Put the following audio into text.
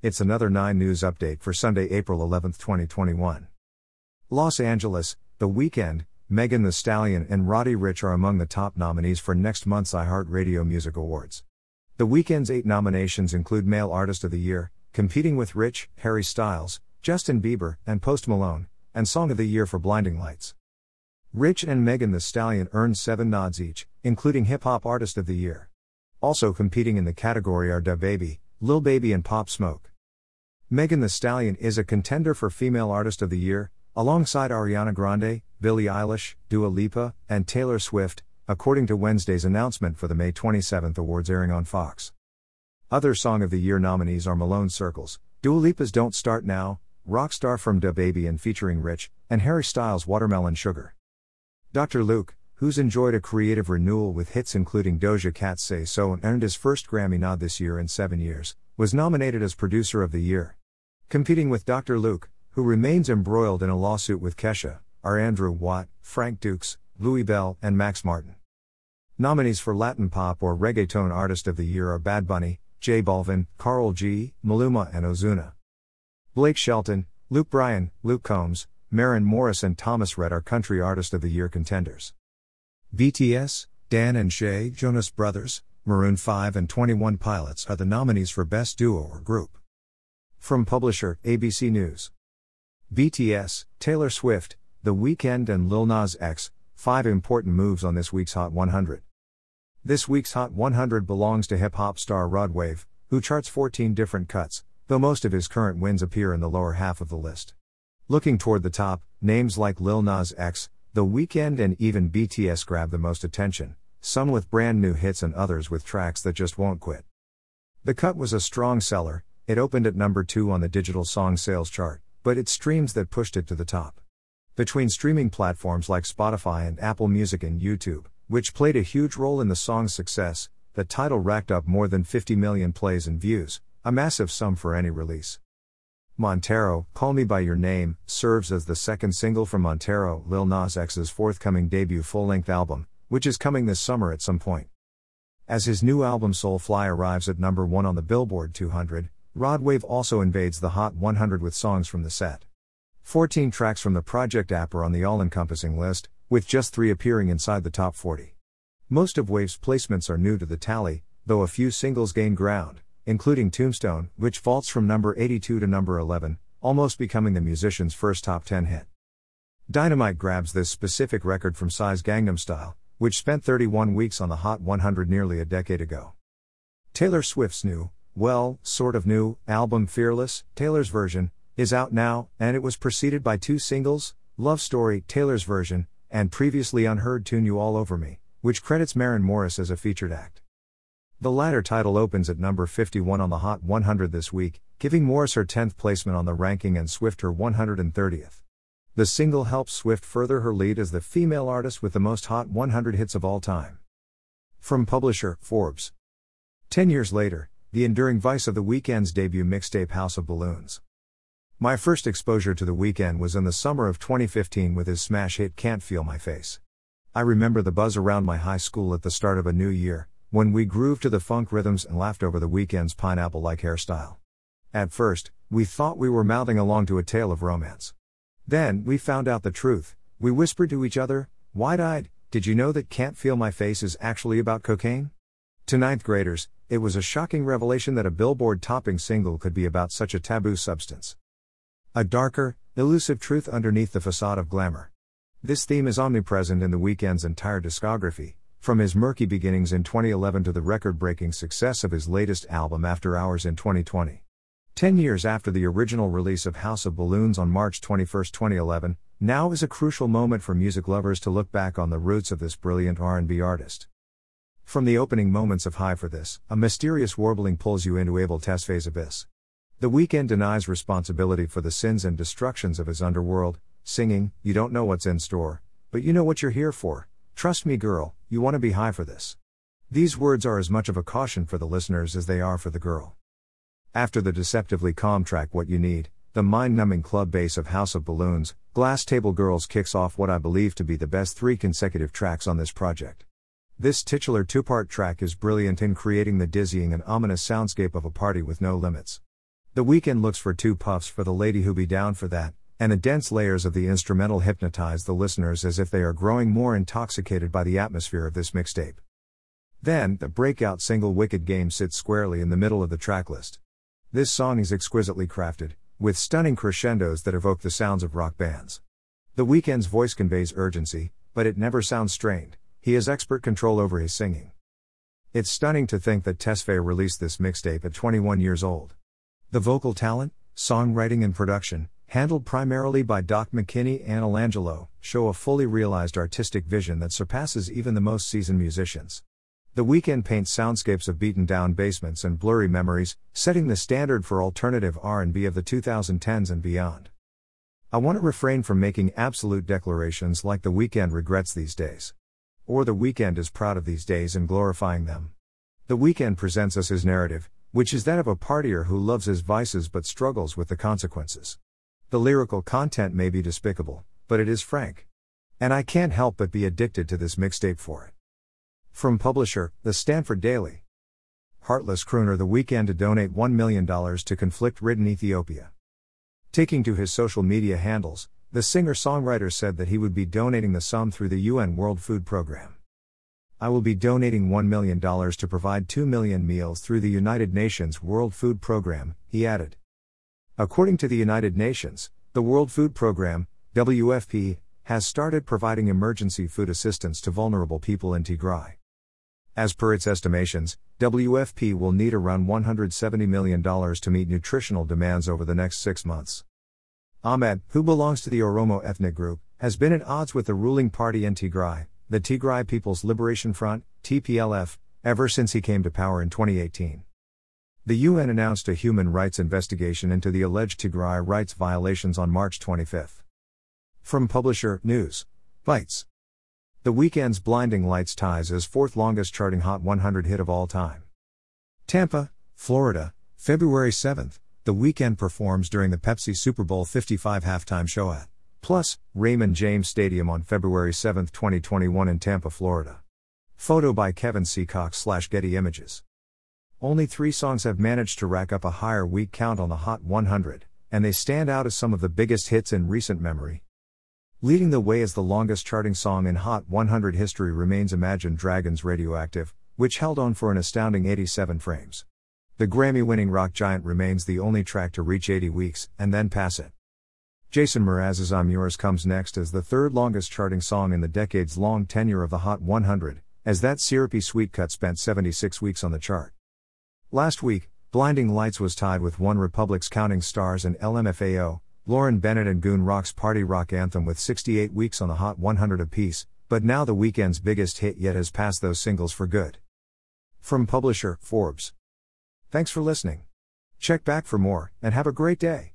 It's another 9 News update for Sunday, April 11, 2021. Los Angeles, The Weeknd, Megan Thee Stallion, and Roddy Ricch are among the top nominees for next month's iHeartRadio Music Awards. The Weeknd's eight nominations include Male Artist of the Year, competing with Ricch, Harry Styles, Justin Bieber, and Post Malone, and Song of the Year for Blinding Lights. Ricch and Megan Thee Stallion earned seven nods each, including Hip Hop Artist of the Year. Also competing in the category are DaBaby, Lil Baby, and Pop Smoke. Megan Thee Stallion is a contender for Female Artist of the Year, alongside Ariana Grande, Billie Eilish, Dua Lipa, and Taylor Swift, according to Wednesday's announcement for the May 27 awards airing on Fox. Other Song of the Year nominees are Malone Circles, Dua Lipa's Don't Start Now, Rockstar from DaBaby and featuring Ricch, and Harry Styles' Watermelon Sugar. Dr. Luke, who's enjoyed a creative renewal with hits including Doja Cat's Say So and earned his first Grammy nod this year in seven years, was nominated as Producer of the Year. Competing with Dr. Luke, who remains embroiled in a lawsuit with Kesha, are Andrew Watt, Frank Dukes, Louis Bell, and Max Martin. Nominees for Latin Pop or Reggaeton Artist of the Year are Bad Bunny, J Balvin, Karol G, Maluma, and Ozuna. Blake Shelton, Luke Bryan, Luke Combs, Maren Morris, and Thomas Rhett are Country Artist of the Year contenders. BTS, Dan and Shay, Jonas Brothers, Maroon 5 and 21 Pilots are the nominees for Best Duo or Group. From publisher ABC News. BTS, Taylor Swift, The Weeknd and Lil Nas X, 5 important moves on this week's Hot 100. This week's Hot 100 belongs to hip hop star Rod Wave, who charts 14 different cuts, though most of his current wins appear in the lower half of the list. Looking toward the top, names like Lil Nas X, the Weeknd and even BTS grab the most attention, some with brand new hits and others with tracks that just won't quit. The cut was a strong seller, it opened at number 2 on the digital song sales chart, but it's streams that pushed it to the top. Between streaming platforms like Spotify and Apple Music and YouTube, which played a huge role in the song's success, the title racked up more than 50 million plays and views, a massive sum for any release. Montero, Call Me By Your Name, serves as the second single from Montero, Lil Nas X's forthcoming debut full length album, which is coming this summer at some point. As his new album Soulfly arrives at number 1 on the Billboard 200, Rod Wave also invades the Hot 100 with songs from the set. 14 tracks from the Project app are on the all encompassing list, with just three appearing inside the top 40. Most of Wave's placements are new to the tally, though a few singles gain ground including Tombstone, which vaults from number 82 to number 11, almost becoming the musician's first top 10 hit. Dynamite grabs this specific record from Psy's Gangnam Style, which spent 31 weeks on the Hot 100 nearly a decade ago. Taylor Swift's new, well, sort of new, album Fearless, Taylor's version, is out now, and it was preceded by two singles Love Story, Taylor's version, and previously unheard tune You All Over Me, which credits Maren Morris as a featured act. The latter title opens at number 51 on the Hot 100 this week, giving Morris her 10th placement on the ranking and Swift her 130th. The single helps Swift further her lead as the female artist with the most Hot 100 hits of all time. From publisher Forbes. Ten years later, the enduring vice of the Weeknd's debut mixtape House of Balloons. My first exposure to the Weeknd was in the summer of 2015 with his smash hit Can't Feel My Face. I remember the buzz around my high school at the start of a new year, when we grooved to the funk rhythms and laughed over the Weeknd's pineapple like hairstyle. At first, we thought we were mouthing along to a tale of romance. Then, we found out the truth. We whispered to each other, wide eyed, Did you know that Can't Feel My Face is actually about cocaine? To ninth graders, it was a shocking revelation that a billboard topping single could be about such a taboo substance. A darker, elusive truth underneath the facade of glamour. This theme is omnipresent in the Weeknd's entire discography, from his murky beginnings in 2011 to the record breaking success of his latest album After Hours in 2020. Ten years after the original release of House of Balloons on March 21, 2011, now is a crucial moment for music lovers to look back on the roots of this brilliant R&B artist. From the opening moments of High for This, a mysterious warbling pulls you into Abel Tesfaye's abyss. The Weeknd denies responsibility for the sins and destructions of his underworld, singing, You don't know what's in store, but you know what you're here for, Trust me, girl, you want to be high for this. These words are as much of a caution for the listeners as they are for the girl. After the deceptively calm track What You Need, the mind numbing club bass of House of Balloons, Glass Table Girls kicks off what I believe to be the best three consecutive tracks on this project. This titular two part track is brilliant in creating the dizzying and ominous soundscape of a party with no limits. The Weeknd looks for two puffs for the lady who be down for that, and the dense layers of the instrumental hypnotize the listeners as if they are growing more intoxicated by the atmosphere of this mixtape. Then, the breakout single Wicked Game sits squarely in the middle of the tracklist. This song is exquisitely crafted, with stunning crescendos that evoke the sounds of rock bands. The Weeknd's voice conveys urgency, but it never sounds strained, he has expert control over his singing. It's stunning to think that Tesfaye released this mixtape at 21 years old. The vocal talent, songwriting, and production, handled primarily by Doc McKinney and Illangelo, show a fully realized artistic vision that surpasses even the most seasoned musicians. The Weeknd paints soundscapes of beaten-down basements and blurry memories, setting the standard for alternative R&B of the 2010s and beyond. I want to refrain from making absolute declarations like The Weeknd regrets these days. Or The Weeknd is proud of these days and glorifying them. The Weeknd presents us his narrative, which is that of a partier who loves his vices but struggles with the consequences. The lyrical content may be despicable, but it is frank. And I can't help but be addicted to this mixtape for it. From publisher, The Stanford Daily. Heartless crooner The Weeknd to donate $1 million to conflict ridden Ethiopia. Taking to his social media handles, the singer songwriter said that he would be donating the sum through the UN World Food Programme. I will be donating $1 million to provide 2 million meals through the United Nations World Food Programme, he added. According to the United Nations, the World Food Programme, WFP, has started providing emergency food assistance to vulnerable people in Tigray. As per its estimations, WFP will need around $170 million to meet nutritional demands over the next six months. Ahmed, who belongs to the Oromo ethnic group, has been at odds with the ruling party in Tigray, the Tigray People's Liberation Front, TPLF, ever since he came to power in 2018. The UN announced a human rights investigation into the alleged Tigray rights violations on March 25. From publisher News Bites. The Weeknd's Blinding Lights ties as fourth longest charting Hot 100 hit of all time. Tampa, Florida, February 7th. The Weeknd performs during the Pepsi Super Bowl 55 halftime show at Plus, Raymond James Stadium on February 7, 2021 in Tampa, Florida. Photo by Kevin C. Cox Getty Images. Only three songs have managed to rack up a higher week count on the Hot 100, and they stand out as some of the biggest hits in recent memory. Leading the way as the longest charting song in Hot 100 history remains Imagine Dragons Radioactive, which held on for an astounding 87 frames. The Grammy winning rock giant remains the only track to reach 80 weeks, and then pass it. Jason Mraz's I'm Yours comes next as the third longest charting song in the decades long tenure of the Hot 100, as that syrupy sweet cut spent 76 weeks on the chart. Last week, Blinding Lights was tied with One Republic's Counting Stars and LMFAO, Lauren Bennett and Goon Rock's Party Rock Anthem with 68 weeks on the Hot 100 apiece, but now the Weeknd's biggest hit yet has passed those singles for good. From publisher, Forbes. Thanks for listening. Check back for more, and have a great day.